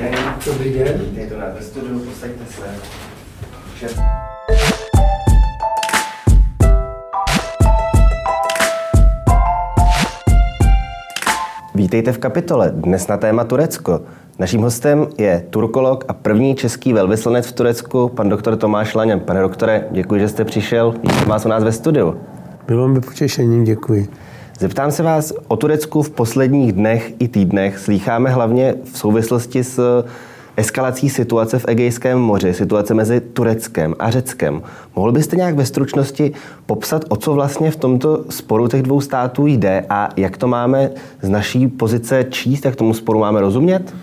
den. Dobrý den. Vítejte na ve studiu, posaďte se. Vše. Vítejte v kapitole. Dnes na téma Turecko. Naším hostem je turkolog a první český velvyslanec v Turecku, pan doktor Tomáš Laňan. Pane doktore, děkuji, že jste přišel. Vítám vás u nás ve studiu. Bylo mi potěšením, děkuji. Zeptám se vás o Turecku v posledních dnech i týdnech. Slýcháme hlavně v souvislosti s eskalací situace v Egejském moři, situace mezi Tureckem a Řeckem. Mohl byste nějak ve stručnosti popsat, o co vlastně v tomto sporu těch dvou států jde a jak to máme z naší pozice číst, jak tomu sporu máme rozumět?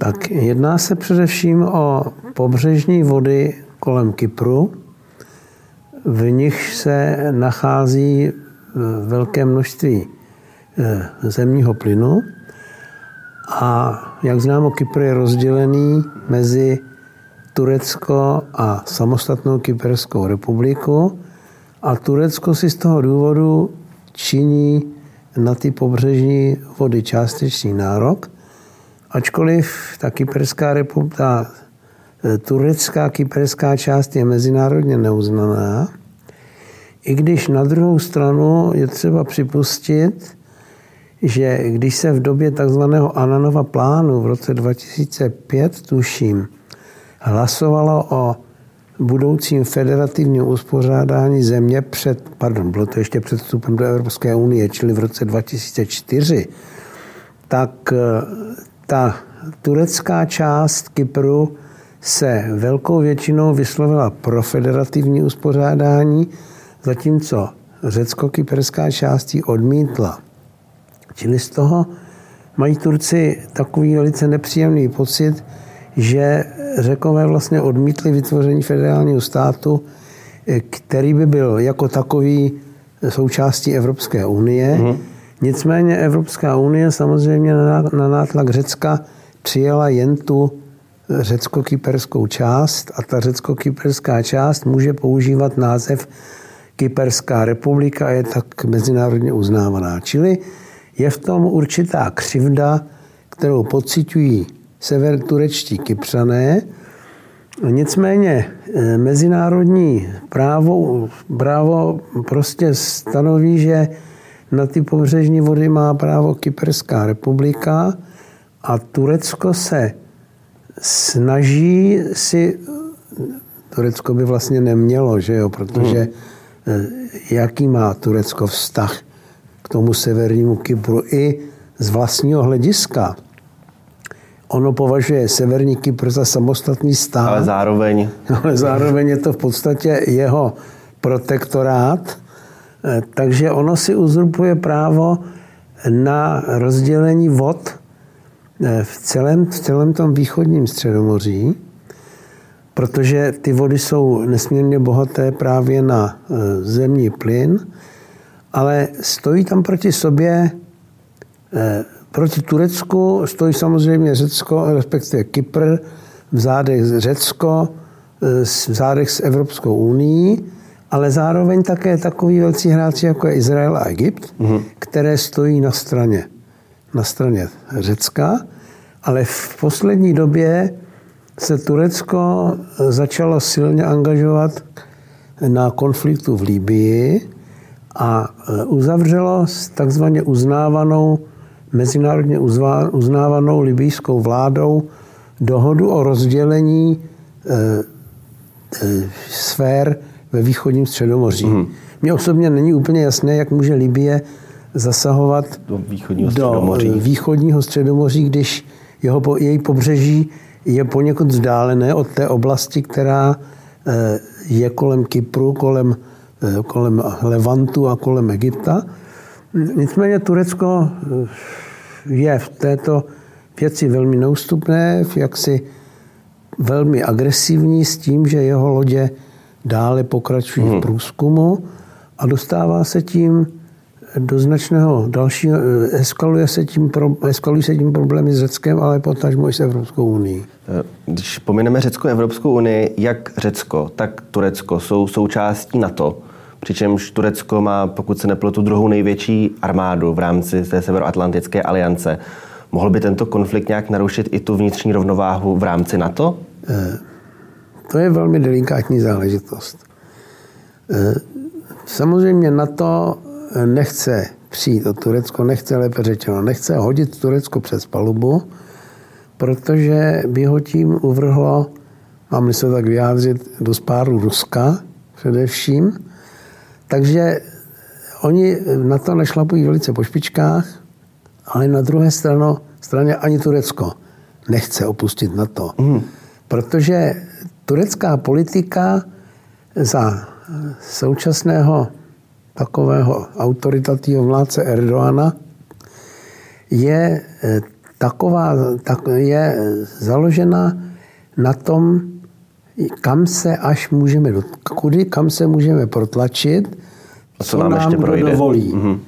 Tak jedná se především o pobřežní vody kolem Kypru, v nich se nachází velké množství eh, zemního plynu. A jak známo, Kypr je rozdělený mezi Turecko a samostatnou Kyperskou republiku. A Turecko si z toho důvodu činí na ty pobřežní vody částečný nárok, ačkoliv ta Kyperská republika, eh, turecká kyperská část je mezinárodně neuznaná, i když na druhou stranu je třeba připustit, že když se v době takzvaného Ananova plánu v roce 2005, tuším, hlasovalo o budoucím federativním uspořádání země před, pardon, bylo to ještě před vstupem do Evropské unie, čili v roce 2004, tak eh, ta turecká část Kypru se velkou většinou vyslovila pro federativní uspořádání, zatímco řecko-kyperská část ji odmítla. Čili z toho mají Turci takový velice nepříjemný pocit, že řekové vlastně odmítli vytvoření federálního státu, který by byl jako takový součástí Evropské unie. Mm. Nicméně Evropská unie samozřejmě na nátlak Řecka přijala jen tu řecko-kyperskou část a ta řecko-kyperská část může používat název Kyperská republika je tak mezinárodně uznávaná. Čili je v tom určitá křivda, kterou pocitují severturečtí kypřané. Nicméně eh, mezinárodní právo, právo prostě stanoví, že na ty pobřežní vody má právo Kyperská republika a Turecko se snaží si, Turecko by vlastně nemělo, že jo, protože hmm jaký má Turecko vztah k tomu severnímu Kypru i z vlastního hlediska. Ono považuje severní Kypr za samostatný stát. Ale zároveň. Ale zároveň je to v podstatě jeho protektorát, eh, takže ono si uzurpuje právo na rozdělení vod eh, v celém, v celém tom východním středomoří protože ty vody jsou nesmírně bohaté právě na e, zemní plyn, ale stojí tam proti sobě, e, proti Turecku stojí samozřejmě Řecko, respektive Kypr, v zádech Řecko, e, v zádech s Evropskou unii, ale zároveň také takový velcí hráči, jako je Izrael a Egypt, mm-hmm. které stojí na straně, na straně Řecka, ale v poslední době se Turecko začalo silně angažovat na konfliktu v Líbii a e, uzavřelo s takzvaně uznávanou, mezinárodně uznávanou libijskou vládou dohodu o rozdělení e, e, sfér ve východním středomoří. Mm. Mně osobně není úplně jasné, jak může Libie zasahovat do východního středomoří, do východního středomoří když jeho, její pobřeží je poněkud vzdálené od té oblasti, která eh, je kolem Kypru, kolem, eh, kolem Levantu a kolem Egypta. Nicméně Turecko eh, je v této věci velmi neústupné, jaksi velmi agresivní s tím, že jeho lodě dále pokračují hmm. v průzkumu a dostává se tím do značného dalšího, eskaluje se tím, eskalují se tím problémy s Řeckem, ale potažmo i s Evropskou unii. Když pomineme Řecko Evropskou unii, jak Řecko, tak Turecko jsou součástí NATO, přičemž Turecko má, pokud se nepletu, druhou největší armádu v rámci té Severoatlantické aliance. Mohl by tento konflikt nějak narušit i tu vnitřní rovnováhu v rámci NATO? To je velmi delikátní záležitost. Samozřejmě NATO nechce přijít o Turecko, nechce lépe řečeno, nechce hodit Turecko přes palubu, protože by ho tím uvrhlo, mám se tak vyjádřit, do spáru Ruska především. Takže oni na to nešlapují velice po špičkách, ale na druhé stranu, straně ani Turecko nechce opustit na to. Mm. Protože turecká politika za současného takového autoritativního vládce Erdoana je eh, taková, tak je založena na tom, kam se až můžeme, kudy, kam se můžeme protlačit, co, co nám, nám ještě projde. dovolí. Mm-hmm.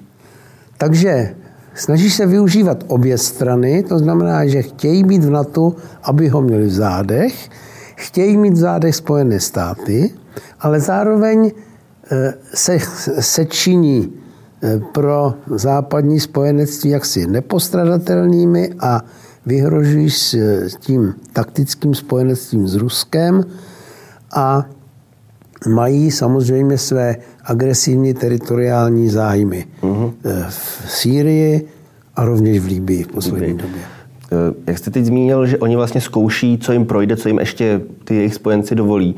Takže snaží se využívat obě strany, to znamená, že chtějí mít v NATO, aby ho měli v zádech, chtějí mít v zádech Spojené státy, ale zároveň se, se činí eh, pro západní spojenectví jaksi nepostradatelnými a vyhrožují s tím taktickým spojenectvím s Ruskem a mají samozřejmě své agresivní teritoriální zájmy uh-huh. v Sýrii a rovněž v Líbii v poslední okay. době. Eh, jak jste teď zmínil, že oni vlastně zkouší, co jim projde, co jim ještě ty jejich spojenci dovolí.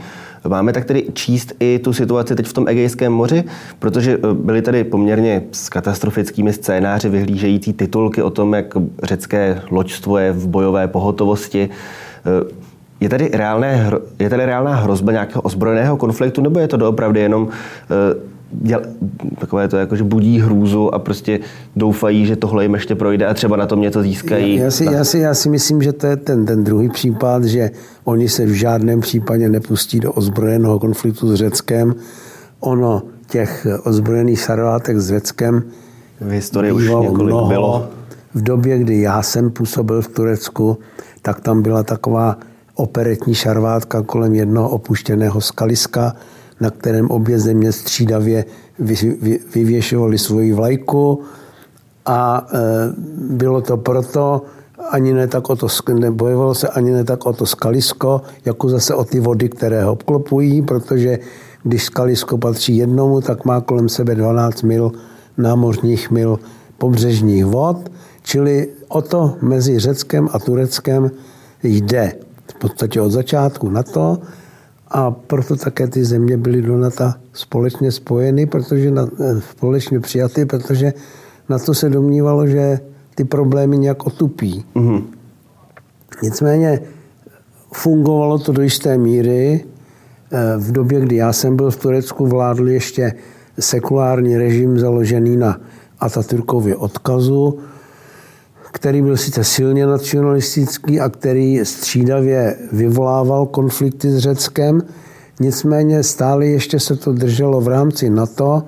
Máme tak tedy číst i tu situaci teď v tom Egejském moři, protože eh, byly tady poměrně s katastrofickými scénáři vyhlížející titulky o tom, jak řecké loďstvo je v bojové pohotovosti. Eh, je tady, reálné, je tady reálná hrozba nějakého ozbrojeného konfliktu, nebo je to doopravdy jenom děl, takové to jako, že budí hrůzu a prostě doufají, že tohle jim ještě projde a třeba na tom něco získají. Já, já, si, já, si, já si myslím, že to je ten, ten druhý případ, že oni se v žádném případě nepustí do ozbrojeného konfliktu s Řeckem. Ono těch ozbrojených sarvátek s Řeckem v historii už několik mnoho. bylo. V době, kdy já jsem působil v Turecku, tak tam byla taková operetní šarvátka kolem jednoho opuštěného skaliska, na kterém obě země střídavě vyvěšovaly svoji vlajku. A e, bylo to proto, ani ne tak o to, nebojovalo se ani ne tak o to skalisko, jako zase o ty vody, které ho obklopují, protože když skalisko patří jednomu, tak má kolem sebe 12 mil námořních mil pobřežních vod, čili o to mezi Řeckem a Tureckem jde. V podstatě od začátku na to, a proto také ty země byly do NATO společně spojeny, protože na, eh, společně přijaty, protože na to se domnívalo, že ty problémy nějak otupí. Mm-hmm. Nicméně fungovalo to do jisté míry. Eh, v době, kdy já jsem byl v Turecku, vládl ještě sekulární režim založený na Atatürkově odkazu, který byl sice silně nacionalistický a který střídavě vyvolával konflikty s Řeckem, nicméně stále ještě se to drželo v rámci NATO.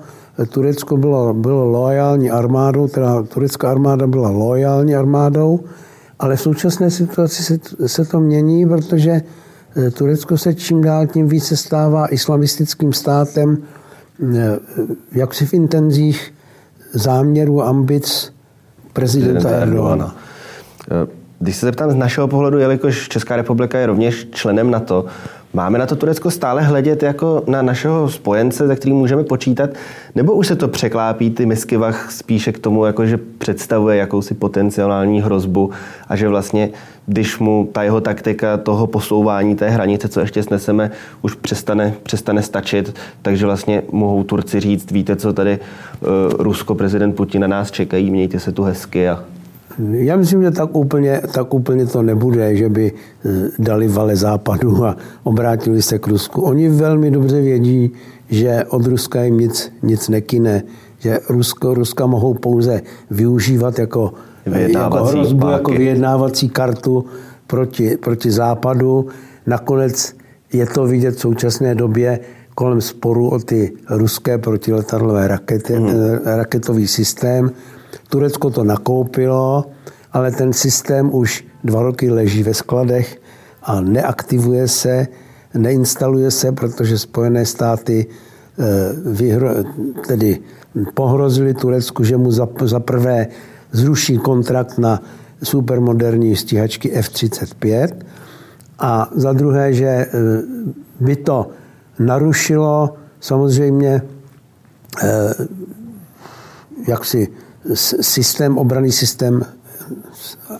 Turecko bylo, bylo loajální armádou, teda turecká armáda byla loajální armádou, ale v současné situaci se, se to mění, protože eh, Turecko se čím dál tím více stává islamistickým státem, eh, jaksi v intenzích záměrů, ambic prezidenta Erdogana. Eh, když se zeptám z našeho pohledu, jelikož Česká republika je rovněž členem NATO, máme na to Turecko stále hledět jako na našeho spojence, za kterým můžeme počítat, nebo už se to překlápí ty misky vach spíše k tomu, jako že představuje jakousi potenciální hrozbu a že vlastně, když mu ta jeho taktika toho posouvání té hranice, co ještě sneseme, už přestane, přestane stačit, takže vlastně mohou Turci říct, víte, co tady uh, Rusko, prezident Putin na nás čekají, mějte se tu hezky a já myslím, že tak úplně, tak úplně to nebude, že by eh, dali vale západu a obrátili se k Rusku. Oni velmi dobře vědí, že od Ruska jim nic, nic nekine, že Rusko, Ruska mohou pouze využívat jako, jako hrozbu, jako vyjednávací kartu proti, proti západu. Nakonec je to vidět v současné době kolem sporu o ty ruské protiletadlové rakety, hmm. raketový systém, Turecko to nakoupilo, ale ten systém už dva roky leží ve skladech a neaktivuje se, neinstaluje se, protože Spojené státy eh, vyhro, tedy pohrozili Turecku, že mu za, za prvé zruší kontrakt na supermoderní stíhačky F-35 a za druhé, že eh, by to narušilo samozřejmě eh, jaksi systém, obraný systém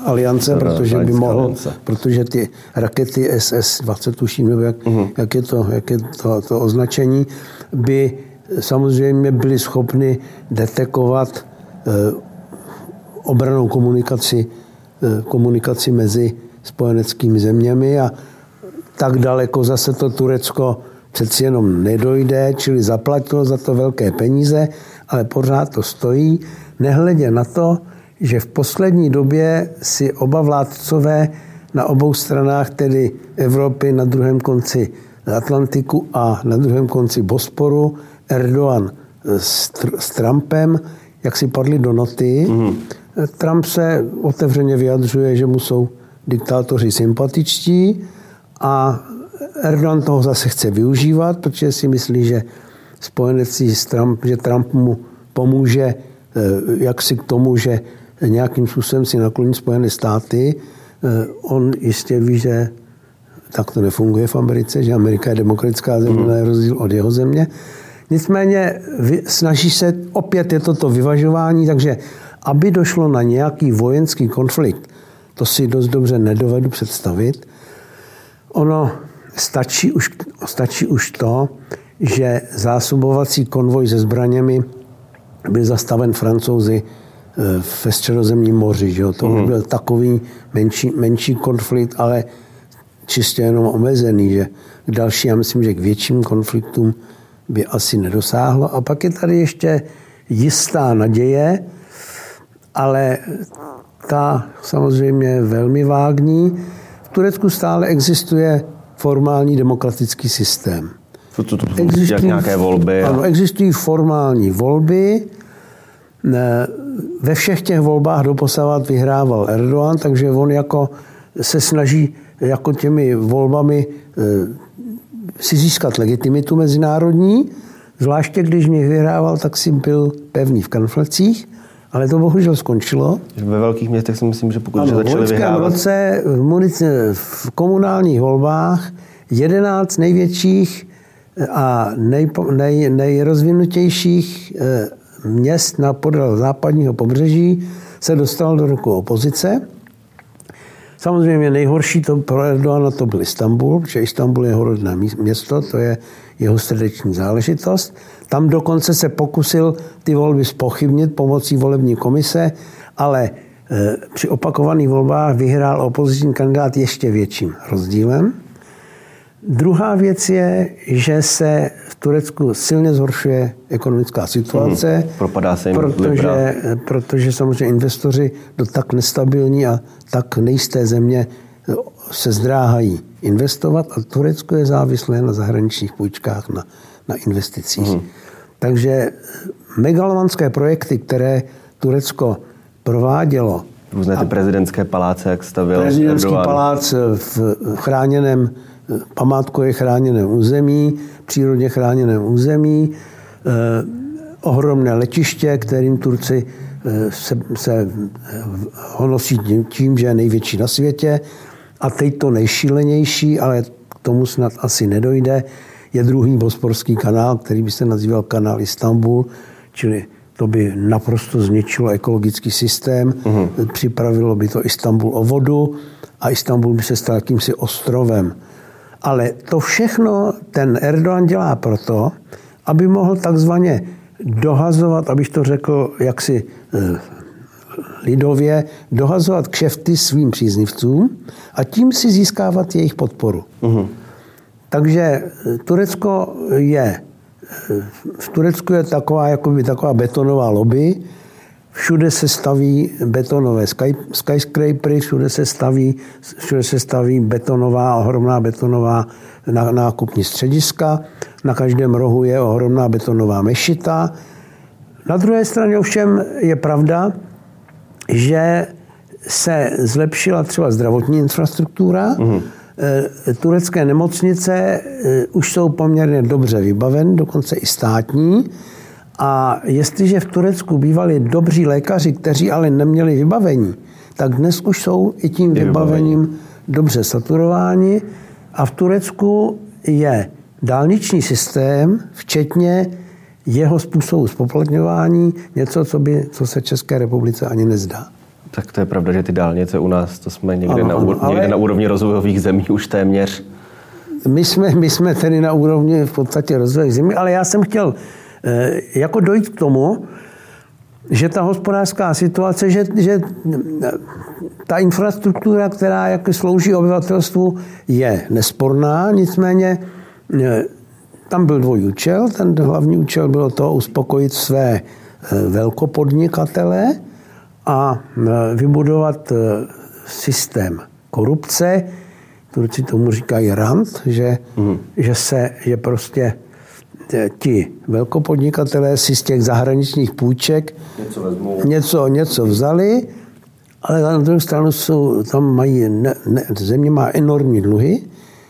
aliance, protože by mohl, protože ty rakety SS-20, tuším, nebo jak, uh-huh. jak je, to, jak je to, to označení, by samozřejmě byly schopny detekovat eh, obranou komunikaci, eh, komunikaci mezi spojeneckými zeměmi a tak daleko zase to Turecko přeci jenom nedojde, čili zaplatilo za to velké peníze, ale pořád to stojí, nehledě na to, že v poslední době si oba vládcové na obou stranách, tedy Evropy na druhém konci Atlantiku a na druhém konci Bosporu, Erdogan s, s Trumpem, jak si padli do noty. Mm-hmm. Trump se otevřeně vyjadřuje, že mu jsou diktátoři sympatičtí a Erdogan toho zase chce využívat, protože si myslí, že spojenec s Trump, že Trump mu pomůže jak si k tomu, že nějakým způsobem si nakloní Spojené státy. Eh, on jistě ví, že tak to nefunguje v Americe, že Amerika je demokratická země, mm. na rozdíl od jeho země. Nicméně snaží se, opět je toto vyvažování, takže aby došlo na nějaký vojenský konflikt, to si dost dobře nedovedu představit. Ono stačí už, stačí už to, že zásobovací konvoj se zbraněmi byl zastaven francouzi eh, ve středozemním moři. Že jo? To mm. byl takový menší, menší konflikt, ale čistě jenom omezený, že k další, já myslím, že k větším konfliktům by asi nedosáhlo. A pak je tady ještě jistá naděje, ale ta samozřejmě je velmi vágní. V Turecku stále existuje formální demokratický systém. To, to, to, existují, jak nějaké volby? A... Ano, existují formální volby. Ve všech těch volbách doposavat vyhrával Erdogan, takže on jako se snaží jako těmi volbami eh, si získat legitimitu mezinárodní, zvláště když mě vyhrával, tak si byl pevný v konflikcích, ale to bohužel skončilo. Ve velkých městech si myslím, že pokud ano, začali vyhrávat... roce v, munici, v komunálních volbách 11 největších a nej, nej, nejrozvinutějších eh, měst na podél západního pobřeží se dostal do rukou opozice. Samozřejmě nejhorší to pro Erdogana to byl Istanbul, protože Istanbul je jeho rodné město, to je jeho srdeční záležitost. Tam dokonce se pokusil ty volby spochybnit pomocí volební komise, ale e, při opakovaných volbách vyhrál opoziční kandidát ještě větším rozdílem. Druhá věc je, že se v Turecku silně zhoršuje ekonomická situace. Hmm, propadá se jim protože, protože samozřejmě investoři do tak nestabilní a tak nejisté země se zdráhají investovat a Turecko je závislé na zahraničních půjčkách, na, na investicích. Hmm. Takže megalomanské projekty, které Turecko provádělo. Různé ty prezidentské paláce, jak stavil Prezidentský Erdogan. palác v chráněném památkově chráněném území, přírodně chráněném území, eh, ohromné letiště, kterým Turci eh, se, se eh, honosí tím, že je největší na světě. A teď to nejšílenější, ale k tomu snad asi nedojde, je druhý bosporský kanál, který by se nazýval kanál Istanbul, čili to by naprosto zničilo ekologický systém, uh-huh. připravilo by to Istanbul o vodu a Istanbul by se stal jakýmsi ostrovem. Ale to všechno ten Erdogan dělá proto, aby mohl takzvaně dohazovat, abych to řekl jaksi eh, lidově, dohazovat kšefty svým příznivcům a tím si získávat jejich podporu. Uh-huh. Takže eh, Turecko je, eh, v Turecku je taková, jakoby taková betonová lobby, Všude se staví betonové skyscrapery, všude se staví, všude se staví betonová, ohromná betonová nákupní střediska. Na každém rohu je ohromná betonová mešita. Na druhé straně ovšem je pravda, že se zlepšila třeba zdravotní infrastruktura. Mm-hmm. Turecké nemocnice eh, už jsou poměrně dobře vybaveny, dokonce i státní. A jestliže v Turecku bývali dobří lékaři, kteří ale neměli vybavení, tak dnes už jsou i tím vybavením dobře saturováni a v Turecku je dálniční systém, včetně jeho způsobu spoplatňování, něco, co, by, co se České republice ani nezdá. Tak to je pravda, že ty dálnice u nás, to jsme někde, ano, na, ano, někde na úrovni rozvojových zemí už téměř. My jsme, my jsme tedy na úrovni v podstatě rozvojových zemí, ale já jsem chtěl jako dojít k tomu, že ta hospodářská situace, že, že ta infrastruktura, která jak slouží obyvatelstvu, je nesporná, nicméně eh, tam byl dvojí účel. Ten hlavní účel bylo to uspokojit své eh, velkopodnikatele a eh, vybudovat systém korupce. Turci tomu říkají rant, že, mm. že se, že prostě ti velkopodnikatelé si z těch zahraničních půjček něco, něco, něco vzali, ale na druhou stranu jsou, tam mají, ne, ne, země má enormní dluhy,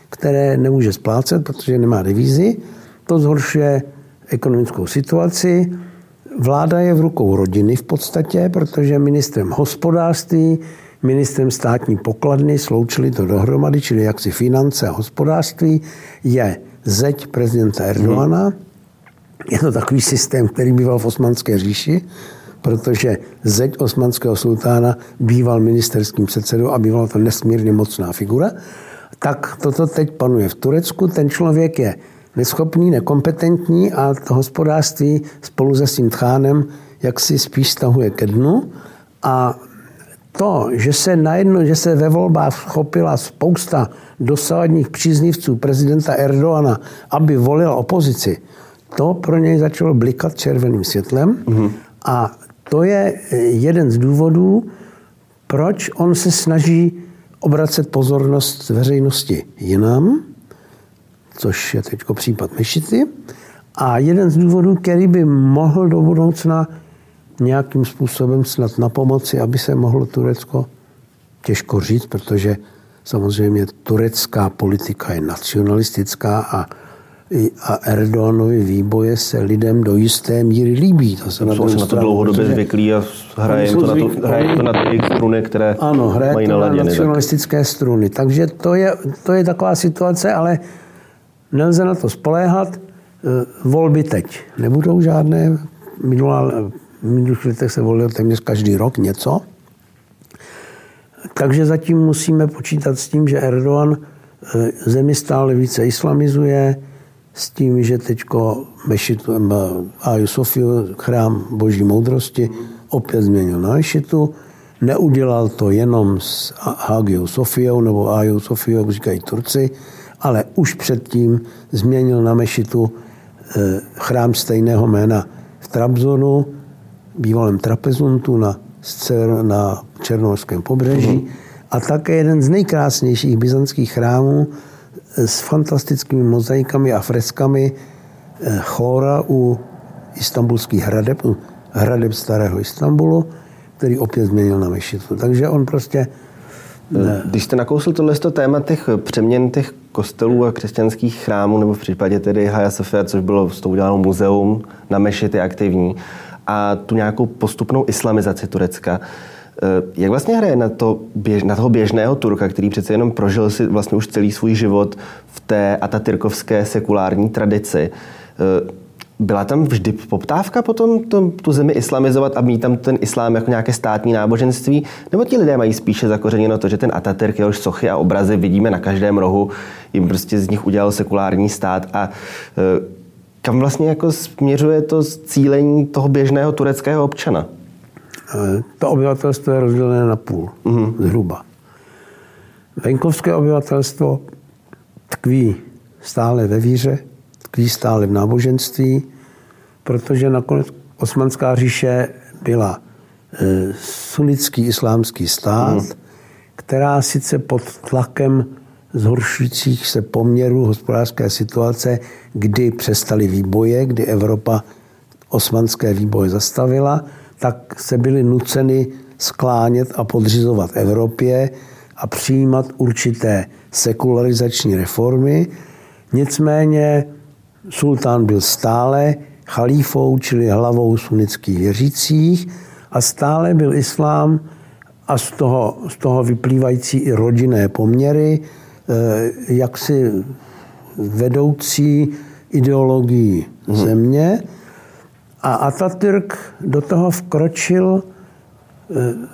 které nemůže splácet, protože nemá devízy. To zhoršuje ekonomickou situaci. Vláda je v rukou rodiny v podstatě, protože ministrem hospodářství, ministrem státní pokladny sloučili to dohromady, čili jaksi finance a hospodářství, je zeď prezidenta Erdoana. Je to takový systém, který býval v osmanské říši, protože zeď osmanského sultána býval ministerským předsedou a bývala to nesmírně mocná figura. Tak toto teď panuje v Turecku. Ten člověk je neschopný, nekompetentní a to hospodářství spolu se svým tchánem jak si spíš stahuje ke dnu. A to, že se najednou, že se ve volbách schopila spousta dosavadních příznivců prezidenta Erdoana, aby volil opozici, to pro něj začalo blikat červeným světlem mm-hmm. a to je jeden z důvodů, proč on se snaží obracet pozornost veřejnosti jinam, což je teď případ Mešity, a jeden z důvodů, který by mohl do budoucna nějakým způsobem snad na pomoci, aby se mohlo Turecko těžko říct, protože samozřejmě turecká politika je nacionalistická a a Erdoganovi výboje se lidem do jisté míry líbí. To se na, to, na to dlouhodobě zvyklí a hraje to, na to, hraje to na ty struny, které ano, hraje mají to na nacionalistické tak. struny. Takže to je, to je taková situace, ale nelze na to spoléhat. E, volby teď nebudou žádné. Minulá, v minulých letech se volil téměř každý rok něco. Takže zatím musíme počítat s tím, že Erdogan e, zemi stále více islamizuje, s tím, že teďko mešitu, Aju Sofiu, chrám boží moudrosti, opět změnil na mešitu. Neudělal to jenom s Hagiou Sofiou nebo Aju Sofiou, jak říkají Turci, ale už předtím změnil na mešitu eh, chrám stejného jména v Trabzonu, bývalém Trapezuntu na, na Černohorském pobřeží a také jeden z nejkrásnějších byzantských chrámů s fantastickými mozaikami a freskami eh, chóra u istambulských hradeb, u hradeb starého Istanbulu, který opět změnil na mešitu. Takže on prostě... Ne. Eh, když jste nakousl tohle téma těch přeměn těch kostelů a křesťanských chrámů, nebo v případě tedy Hagia Sophia, což bylo s tou uděláno muzeum na mešity aktivní, a tu nějakou postupnou islamizaci Turecka, Eh, jak vlastně hraje na, to, na toho běžného Turka, který přece jenom prožil si vlastně už celý svůj život v té atatyrkovské sekulární tradici? Eh, byla tam vždy poptávka potom to, tu zemi islamizovat a mít tam ten islám jako nějaké státní náboženství? Nebo ti lidé mají spíše zakořeněno to, že ten Atatürk, jehož sochy a obrazy vidíme na každém rohu, jim prostě z nich udělal sekulární stát a eh, kam vlastně jako směřuje to cílení toho běžného tureckého občana? to obyvatelstvo je rozdělené na půl, mm-hmm. zhruba. Venkovské obyvatelstvo tkví stále ve víře, tkví stále v náboženství, protože nakonec Osmanská říše byla e, sunnický islámský stát, mm. která sice pod tlakem zhoršujících se poměrů hospodářské situace, kdy přestaly výboje, kdy Evropa osmanské výboje zastavila, tak se byli nuceni sklánět a podřizovat Evropě a přijímat určité sekularizační reformy. Nicméně sultán byl stále chalífou, čili hlavou sunnických věřících a stále byl islám a z toho, z toho vyplývající i rodinné poměry, jaksi vedoucí ideologii hmm. země. A Atatürk do toho vkročil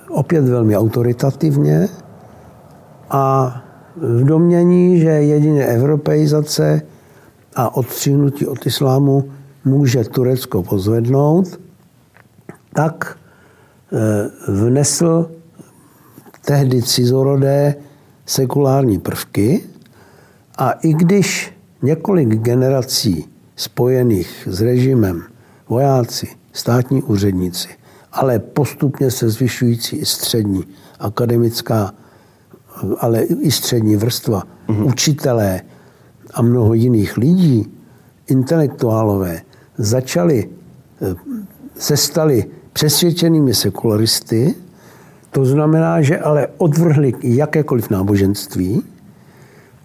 opět velmi autoritativně a v domění, že jedině evropeizace a odstřihnutí od islámu může Turecko pozvednout, tak eh, vnesl tehdy cizorodé sekulární prvky a i když několik generací spojených s režimem, vojáci, státní úředníci, ale postupně se zvyšující i střední akademická, ale i střední vrstva, mm-hmm. učitelé a mnoho jiných lidí, intelektuálové, začali, eh, se stali přesvědčenými sekularisty, to znamená, že ale odvrhli jakékoliv náboženství.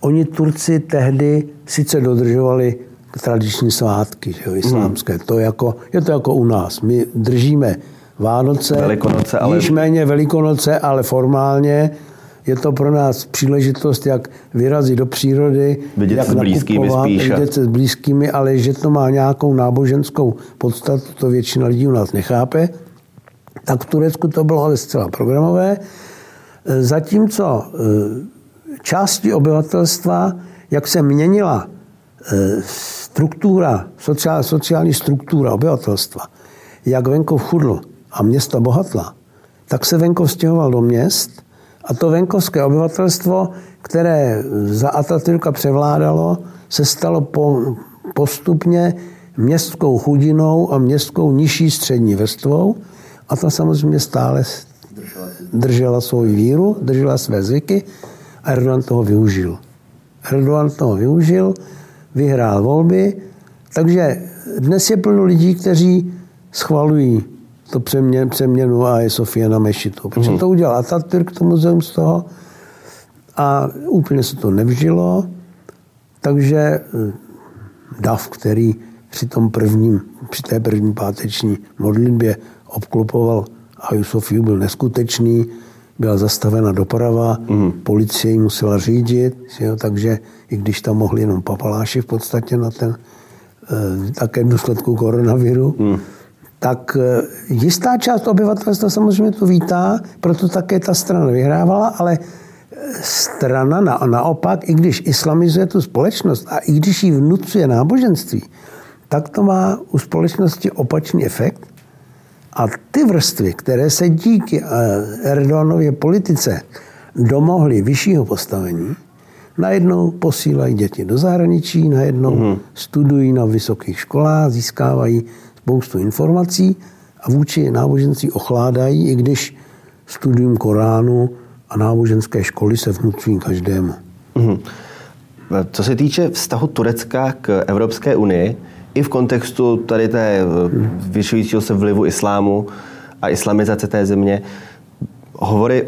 Oni Turci tehdy sice dodržovali tradiční svátky že jo, islámské. Hmm. To jako, je to jako u nás. My držíme Vánoce, Velikonoce, ale... již méně Velikonoce, ale formálně je to pro nás příležitost, jak vyrazit do přírody, vidět jak se s blízkými spíš. Vidět se s blízkými, ale že to má nějakou náboženskou podstatu, to většina lidí u nás nechápe. Tak v Turecku to bylo ale zcela programové. Zatímco e, části obyvatelstva, jak se měnila e, struktura, sociální struktura obyvatelstva, jak venkov chudl a města bohatla, tak se venkov stěhoval do měst a to venkovské obyvatelstvo, které za Atatürka převládalo, se stalo po, postupně městskou chudinou a městskou nižší střední vrstvou a ta samozřejmě stále držela svou víru, držela své zvyky a Erdogan toho využil. Erdogan toho využil, vyhrál volby, takže dnes je plno lidí, kteří schvalují to přemě, přeměnu a je Sofie na Mešitu. Protože mm. to udělal Atatürk, to muzeum z toho, a úplně se to nevžilo, takže eh, dav, který při, tom prvním, při té první páteční modlitbě obklopoval Haju Sofiu, byl neskutečný, byla zastavena doprava, mm. policie ji musela řídit, jo, takže i když tam mohli jenom papaláši v podstatě na ten, e, také v důsledku koronaviru, mm tak eh, jistá část obyvatelstva samozřejmě to vítá, proto také ta strana vyhrávala, ale eh, strana na, naopak, i když islamizuje tu společnost a i když jí vnucuje náboženství, tak to má u společnosti opačný efekt. A ty vrstvy, které se díky eh, Erdoganově politice domohly vyššího postavení, najednou posílají děti do zahraničí, najednou mm-hmm. studují na vysokých školách, získávají spoustu informací a vůči náboženství ochládají, i když studium Koránu a náboženské školy se vnucují každému. Mm-hmm. Co se týče vztahu Turecka k Evropské unii, i v kontextu tady té zvyšujícího se vlivu islámu a islamizace té země, hovory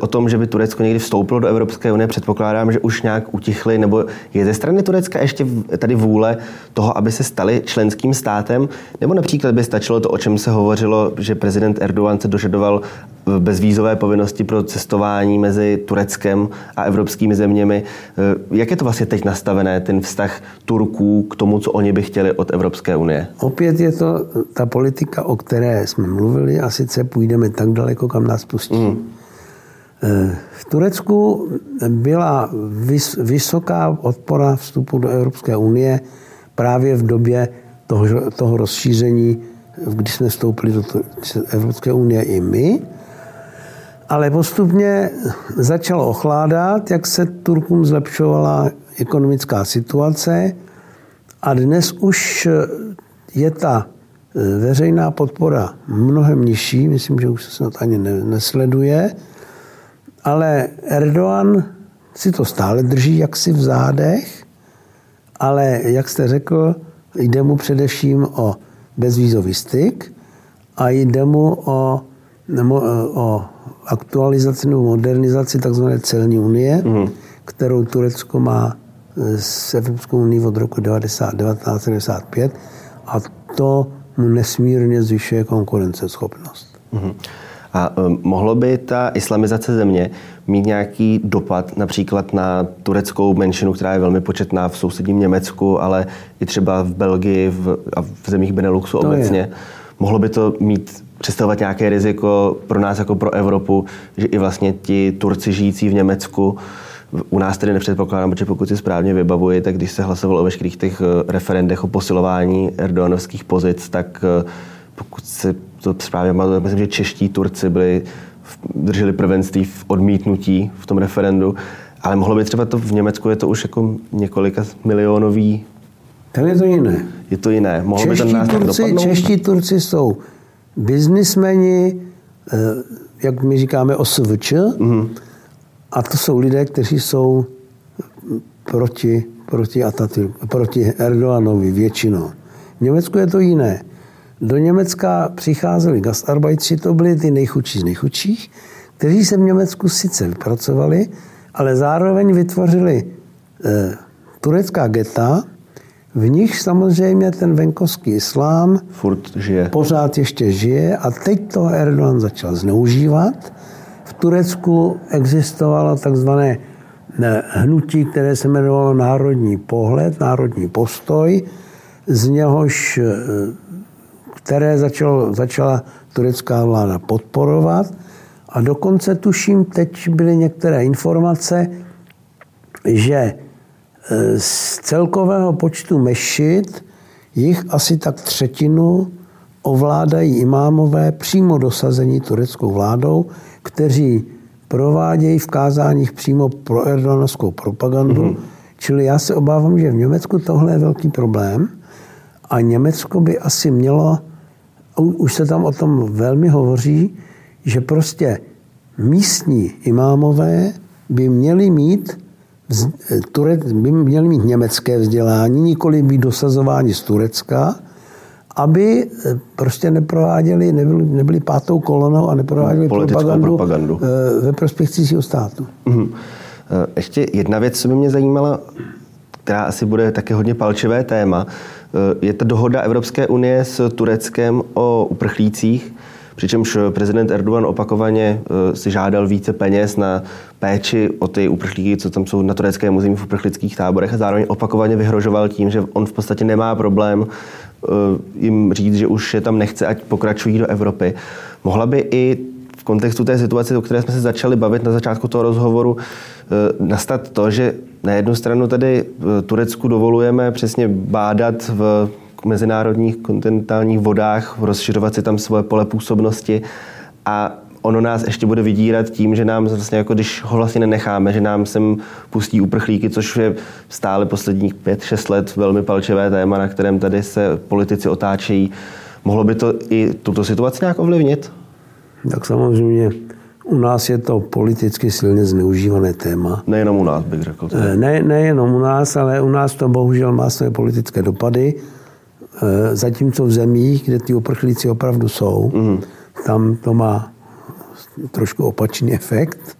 o tom, že by Turecko někdy vstoupilo do Evropské unie, předpokládám, že už nějak utichly, nebo je ze strany Turecka ještě tady vůle toho, aby se stali členským státem, nebo například by stačilo to, o čem se hovořilo, že prezident Erdogan se dožadoval bezvízové povinnosti pro cestování mezi Tureckem a evropskými zeměmi. Jak je to vlastně teď nastavené, ten vztah Turků k tomu, co oni by chtěli od Evropské unie? Opět je to ta politika, o které jsme mluvili a sice půjdeme tak daleko, kam nás pustí. Mm. V Turecku byla vysoká podpora vstupu do Evropské unie právě v době toho, toho rozšíření, když jsme vstoupili do Evropské unie i my. Ale postupně začalo ochládat, jak se Turkům zlepšovala ekonomická situace a dnes už je ta veřejná podpora mnohem nižší, myslím, že už se snad ani nesleduje, ale Erdogan si to stále drží jaksi v zádech, ale jak jste řekl, jde mu především o bezvízový styk a jde mu o, o aktualizaci nebo modernizaci tzv. celní unie, mm. kterou Turecko má s Evropskou unii od roku 1995 a to mu nesmírně zvyšuje konkurenceschopnost. Mm-hmm. A um, mohlo by ta islamizace země mít nějaký dopad například na tureckou menšinu, která je velmi početná v sousedním Německu, ale i třeba v Belgii v, a v zemích Beneluxu to obecně? Je. Mohlo by to mít představovat nějaké riziko pro nás jako pro Evropu, že i vlastně ti Turci žijící v Německu u nás tedy nepředpokládám, protože pokud si správně vybavuji, tak když se hlasovalo o veškerých těch eh, referendech o posilování erdoganovských pozic, tak eh, pokud se to správně mám, myslím, že čeští Turci byli, drželi prvenství v odmítnutí v tom referendu, ale mohlo by třeba to v Německu, je to už jako několika milionový tam je to jiné. Je to jiné. Mohlo čeští, by ten Turci, čeští Turci jsou biznismeni, eh, jak my říkáme, OSVČ, mm-hmm. A to jsou lidé, kteří jsou proti, proti, Ataty, proti Erdoganovi většinou. V Německu je to jiné. Do Německa přicházeli gastarbeitři, to byli ty nejchudší z nejchudších, kteří se v Německu sice vypracovali, ale zároveň vytvořili eh, turecká geta, v nich samozřejmě ten venkovský islám Furt žije. pořád ještě žije a teď to Erdogan začal zneužívat. Turecku existovalo takzvané hnutí, které se jmenovalo Národní pohled, Národní postoj, z něhož, eh, které začalo, začala turecká vláda podporovat. A dokonce tuším, teď byly některé informace, že z celkového počtu mešit jich asi tak třetinu ovládají imámové přímo dosazení tureckou vládou, kteří provádějí v kázáních přímo pro erdoganovskou propagandu. Mm-hmm. Čili já se obávám, že v Německu tohle je velký problém a Německo by asi mělo, už se tam o tom velmi hovoří, že prostě místní imámové by měli mít Turec by měli mít německé vzdělání, nikoli být dosazováni z Turecka, aby eh, prostě neprováděli, nebyli, nebyli pátou kolonou a neprováděli propagandu, propagandu eh, ve prospěch cizího státu. Mm-hmm. Ještě jedna věc, co by mě zajímala, která asi bude také hodně palčivé téma, je ta dohoda Evropské unie s Tureckem o uprchlících. Přičemž prezident Erdogan opakovaně si žádal více peněz na péči o ty uprchlíky, co tam jsou na tureckém území v uprchlických táborech a zároveň opakovaně vyhrožoval tím, že on v podstatě nemá problém jim říct, že už je tam nechce, ať pokračují do Evropy. Mohla by i v kontextu té situace, o které jsme se začali bavit na začátku toho rozhovoru, eh, nastat to, že na jednu stranu tady Turecku dovolujeme přesně bádat v mezinárodních kontinentálních vodách, rozšiřovat si tam svoje pole působnosti a ono nás ještě bude vydírat tím, že nám vlastně jako když ho vlastně nenecháme, že nám sem pustí uprchlíky, což je stále posledních pět, šest let velmi palčivé téma, na kterém tady se politici otáčejí. Mohlo by to i tuto situaci nějak ovlivnit? Tak samozřejmě u nás je to politicky silně zneužívané téma. Nejenom u nás, bych řekl. Ne, nejenom u nás, ale u nás to bohužel má své politické dopady. Eh, zatímco v zemích, kde ty uprchlíci opravdu jsou, mm. tam to má trošku opačný efekt.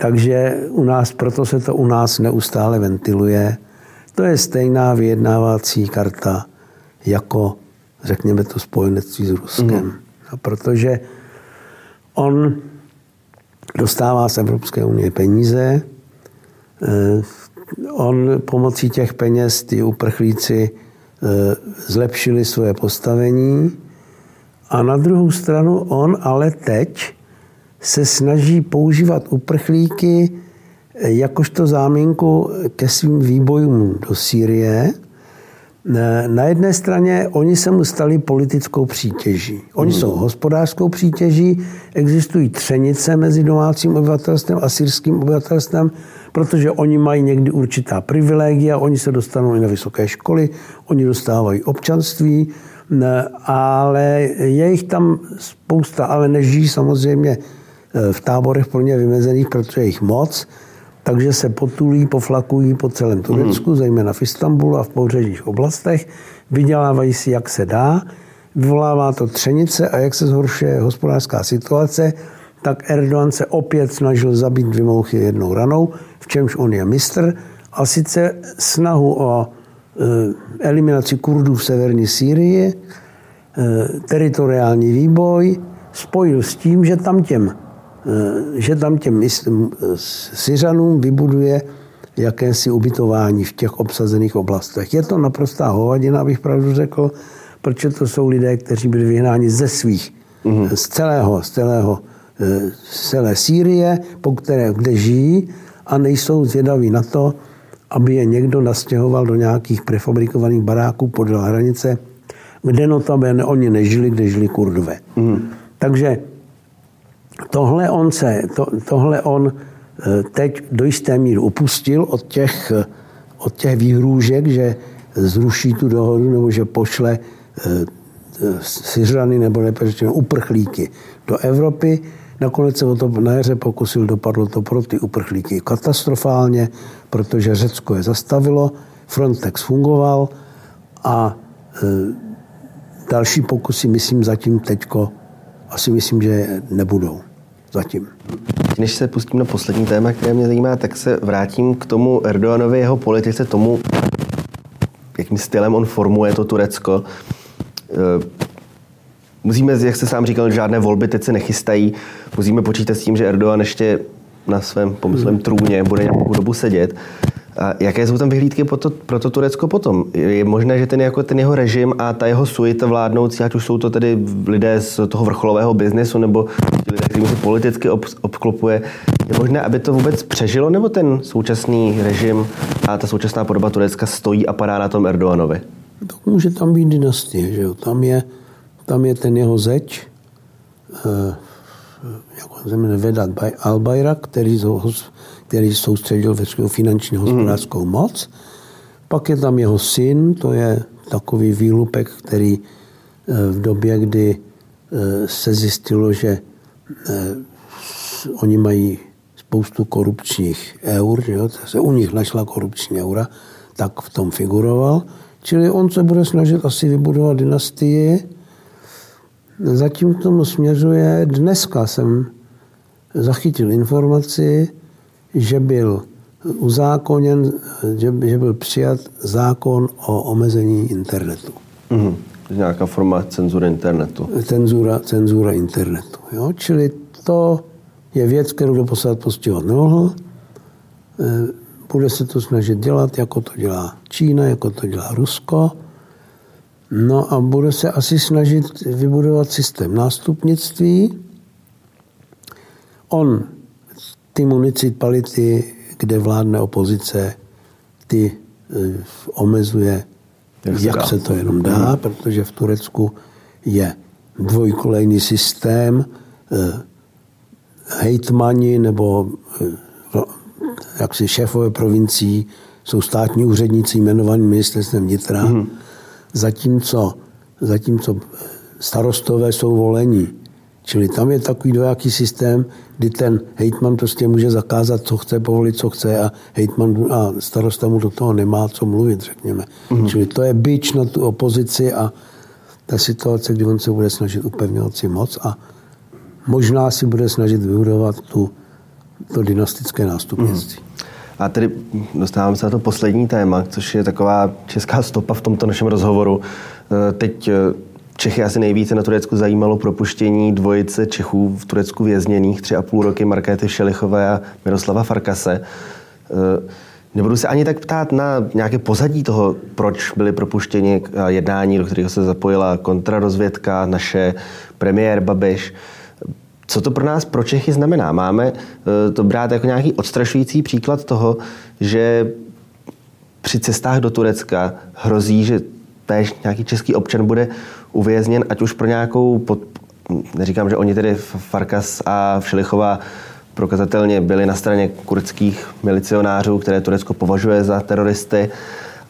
Takže u nás, proto se to u nás neustále ventiluje. To je stejná vyjednávací karta jako, řekněme to, spojenectví s Ruskem. Mm. A protože on dostává z Evropské unie peníze, eh, on pomocí těch peněz ty uprchlíci Eh, zlepšili svoje postavení a na druhou stranu on ale teď se snaží používat uprchlíky jakožto záminku ke svým výbojům do Sýrie. Na jedné straně oni se mu stali politickou přítěží. Oni hmm. jsou hospodářskou přítěží, existují třenice mezi domácím obyvatelstvem a syrským obyvatelstvem, protože oni mají někdy určitá privilegia, oni se dostanou i na vysoké školy, oni dostávají občanství, ale je jich tam spousta, ale nežijí samozřejmě e, v táborech pro ně vymezených, protože je jich moc, takže se potulí, poflakují po celém Turecku, mm. zejména v Istanbulu a v pobřežních oblastech, vydělávají si, jak se dá, vyvolává to třenice a jak se zhoršuje hospodářská situace, tak Erdogan se opět snažil zabít dvě mouchy jednou ranou, v čemž on je mistr, a sice snahu o eliminaci Kurdů v severní Sýrii, e, teritoriální výboj, spojil s tím, že tam těm, eh, že tam těm Syřanům vybuduje jakési ubytování v těch obsazených oblastech. Je to naprostá hovadina, abych pravdu řekl, protože to jsou lidé, kteří byli vyhnáni ze svých, mm-hmm. z celého, z celého, eh, z celé Sýrie, po které, kde žijí a nejsou zvědaví na to, aby je někdo nastěhoval do nějakých prefabrikovaných baráků podél hranice, kde notabene oni nežili, kde žili kurdové. Mm. Takže tohle on, se, to, tohle on eh, teď do jisté míry upustil od těch, eh, od těch výhrůžek, že zruší tu dohodu nebo že pošle eh, Syřany nebo lepší uprchlíky do Evropy. Nakonec se o to na jaře pokusil, dopadlo to pro ty uprchlíky katastrofálně, protože Řecko je zastavilo, Frontex fungoval a Další pokusy, myslím, zatím teďko asi myslím, že nebudou. Zatím. Než se pustím na poslední téma, které mě zajímá, tak se vrátím k tomu Erdoganovi, jeho politice, tomu, jakým stylem on formuje to Turecko. Eh, musíme, jak jste sám říkal, žádné volby teď se nechystají. Musíme počítat s tím, že Erdogan ještě na svém pomyslem trůně bude nějakou dobu sedět. A jaké jsou tam vyhlídky pro to, pro to Turecko potom? Je možné, že ten, jako ten jeho režim a ta jeho suita vládnoucí, ať už jsou to tedy lidé z toho vrcholového biznesu nebo lidé, kteří se politicky ob, obklopuje, je možné, aby to vůbec přežilo, nebo ten současný režim a ta současná podoba Turecka stojí a padá na tom Erdoganovi? Tak může tam být dynastie, že jo? Tam je, tam je ten jeho zeč, eh, jak on se jmenuje, Vedat Albayrak, který který soustředil veškerou finanční hospodářskou mm. moc. Pak je tam jeho syn, to je takový výlupek, který eh, v době, kdy eh, se zjistilo, že oni mají spoustu korupčních eur, že jo, se u nich našla korupční eura, tak v tom figuroval. Čili on se bude snažit asi vybudovat dynastii. Zatím k tomu směřuje. Dneska jsem zachytil informaci, že byl uzákoněn, že, že byl přijat zákon o omezení internetu. Mm-hmm. Nějaká forma cenzury internetu. Cenzura, cenzura internetu. Jo? Čili to je věc, kterou doposled postihovat nemohl. E, bude se to snažit dělat, jako to dělá Čína, jako to dělá Rusko. No a bude se asi snažit vybudovat systém nástupnictví. On ty municipality, kde vládne opozice, ty e, omezuje, jak, jak se to jenom dá, mhm. protože v Turecku je dvojkolejný systém, e, hejtmani nebo e, jaksi šéfové provincií jsou státní úředníci jmenovaní ministerstvem vnitra, mm. Zatímco, zatímco starostové jsou volení Čili tam je takový dvojaký systém, kdy ten hejtman prostě může zakázat, co chce, povolit, co chce a hejtman a starosta mu do toho nemá co mluvit, řekněme. Mm-hmm. Čili to je byč na tu opozici a ta situace, kdy on se bude snažit upevňovat si moc a možná si bude snažit vybudovat tu, to dynastické nástupnictví. Mm. A tedy dostáváme se na to poslední téma, což je taková česká stopa v tomto našem rozhovoru. E, teď e, Čechy asi nejvíce na Turecku zajímalo propuštění dvojice Čechů v Turecku vězněných tři a půl roky Markéty Šelichové a Miroslava Farkase. E, nebudu se ani tak ptát na nějaké pozadí toho, proč byli propuštěni jednání, do kterého se zapojila kontrarozvědka, naše premiér Babiš. Co to pro nás, pro Čechy znamená? Máme e, to brát jako nějaký odstrašující příklad toho, že při cestách do Turecka hrozí, že též nějaký český občan bude uvězněn, ať už pro nějakou, pod, neříkám, že oni tedy Farkas a Všelichová prokazatelně byli na straně kurdských milicionářů, které Turecko považuje za teroristy,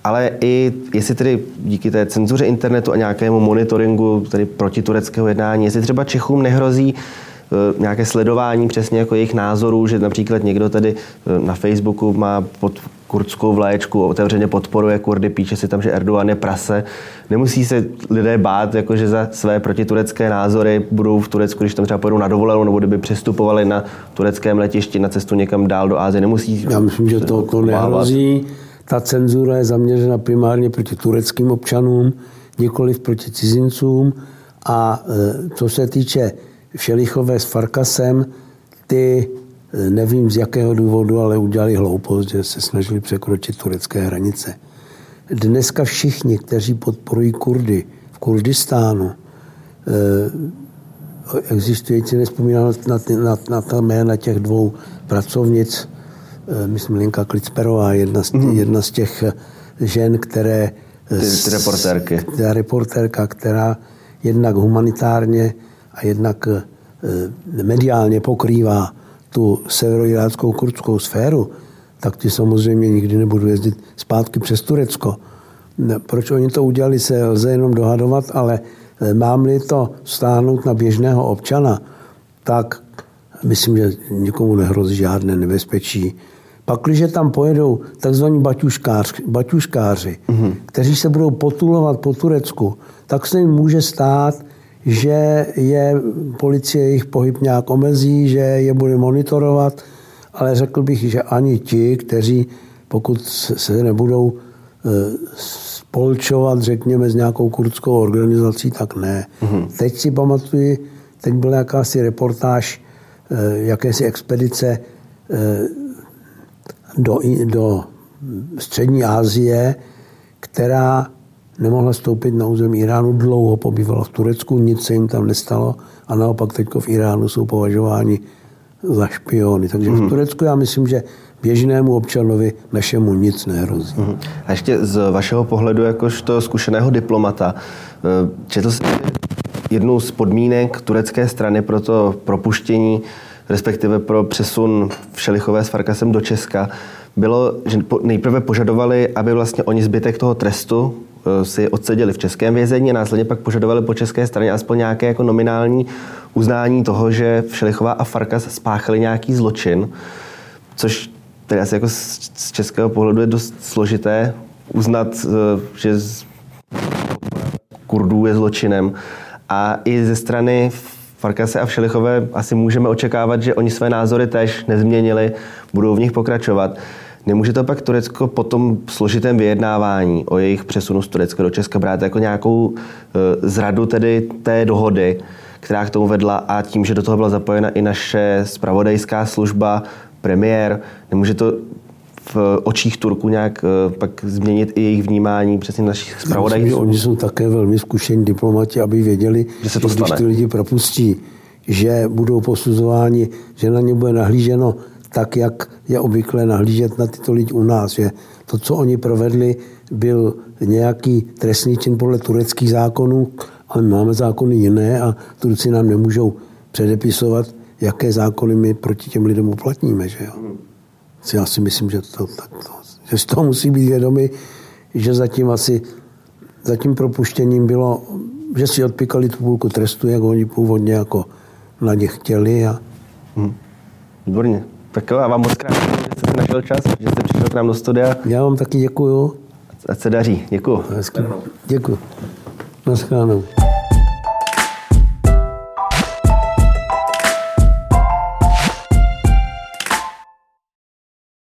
ale i jestli tedy díky té cenzuře internetu a nějakému monitoringu tedy proti tureckého jednání, jestli třeba Čechům nehrozí Eh, nějaké sledování přesně jako jejich názorů, že například někdo tady eh, na Facebooku má pod kurdskou vlaječku, otevřeně podporuje Kurdy, píše si tam, že Erdogan je prase. Nemusí se lidé bát, jako že za své protiturecké názory budou v Turecku, když tam třeba pojedou na dovolenou, nebo kdyby přestupovali na tureckém letišti na cestu někam dál do Ázie. Nemusí Já myslím, že to, to nehrozí. Ta cenzura je zaměřena primárně proti tureckým občanům, nikoliv proti cizincům. A e, co se týče Šelichové s Farkasem, ty nevím z jakého důvodu, ale udělali hloupost, že se snažili překročit turecké hranice. Dneska všichni, kteří podporují Kurdy v Kurdistánu, existující, nespomínal na, na, na ta jména těch dvou pracovnic, myslím Linka Klicperová, jedna z, mm. jedna z těch žen, které... Ty, ty reportérky. Ta reportérka, která jednak humanitárně a jednak mediálně pokrývá tu severoiráckou kurdskou sféru, tak ty samozřejmě nikdy nebudou jezdit zpátky přes Turecko. Proč oni to udělali, se lze jenom dohadovat, ale eh, mám-li to stáhnout na běžného občana, tak myslím, že nikomu nehrozí žádné nebezpečí. Pak, když tam pojedou baťuškáři, baťuškáři mm-hmm. kteří se budou potulovat po Turecku, tak se jim může stát, že je policie jejich pohyb nějak omezí, že je bude monitorovat, ale řekl bych, že ani ti, kteří pokud se nebudou e, spolčovat, řekněme, s nějakou kurdskou organizací, tak ne. Mm-hmm. Teď si pamatuju, teď byla jakási reportáž e, jakési expedice e, do, do střední Asie, která nemohla stoupit na území Iránu, dlouho pobývala v Turecku, nic se jim tam nestalo a naopak teď v Iránu jsou považováni za špiony. Takže v mhm. Turecku já myslím, že běžnému občanovi našemu nic nehrozí. Mm. A ještě z vašeho pohledu, jakožto zkušeného diplomata, eh, četl jste jednu z podmínek turecké strany pro to propuštění, respektive pro přesun Všelichové s Farkasem do Česka, bylo, že nejprve požadovali, aby vlastně oni zbytek toho trestu si odseděli v českém vězení a následně pak požadovali po české straně aspoň nějaké jako nominální uznání toho, že Všelichová a Farkas spáchali nějaký zločin, což tedy asi jako z českého pohledu je dost složité uznat, eh, že Kurdů je zločinem. A i ze strany Farkase a Všelichové asi můžeme očekávat, že oni své názory tež nezměnili, budou v nich pokračovat. Nemůže to pak Turecko po tom složitém vyjednávání o jejich přesunu z Turecka do Česka brát jako nějakou e, zradu tedy té dohody, která k tomu vedla a tím, že do toho byla zapojena i naše spravodajská služba, premiér, nemůže to v očích Turku nějak e, pak změnit i jejich vnímání přesně našich zpravodajů? Oni jsou také velmi zkušení diplomati, aby věděli, že se to když ty lidi propustí, že budou posuzováni, že na ně bude nahlíženo tak, jak je obvykle nahlížet na tyto lidi u nás. Že to, co oni provedli, byl nějaký trestný čin podle tureckých zákonů, ale my máme zákony jiné a Turci nám nemůžou předepisovat, jaké zákony my proti těm lidem uplatníme. Že jo? Já si myslím, že, to, tak to, že z toho musí být vědomi, že zatím asi za tím propuštěním bylo, že si odpikali tu půlku trestu, jak oni původně jako na ně chtěli. A... Hmm. Výborně. Tak jo, a vám moc krát, že jste našel čas, že jste přišel k nám do studia. Já vám taky děkuju. Ať se daří. Děkuju. Děkuju. Naschledanou.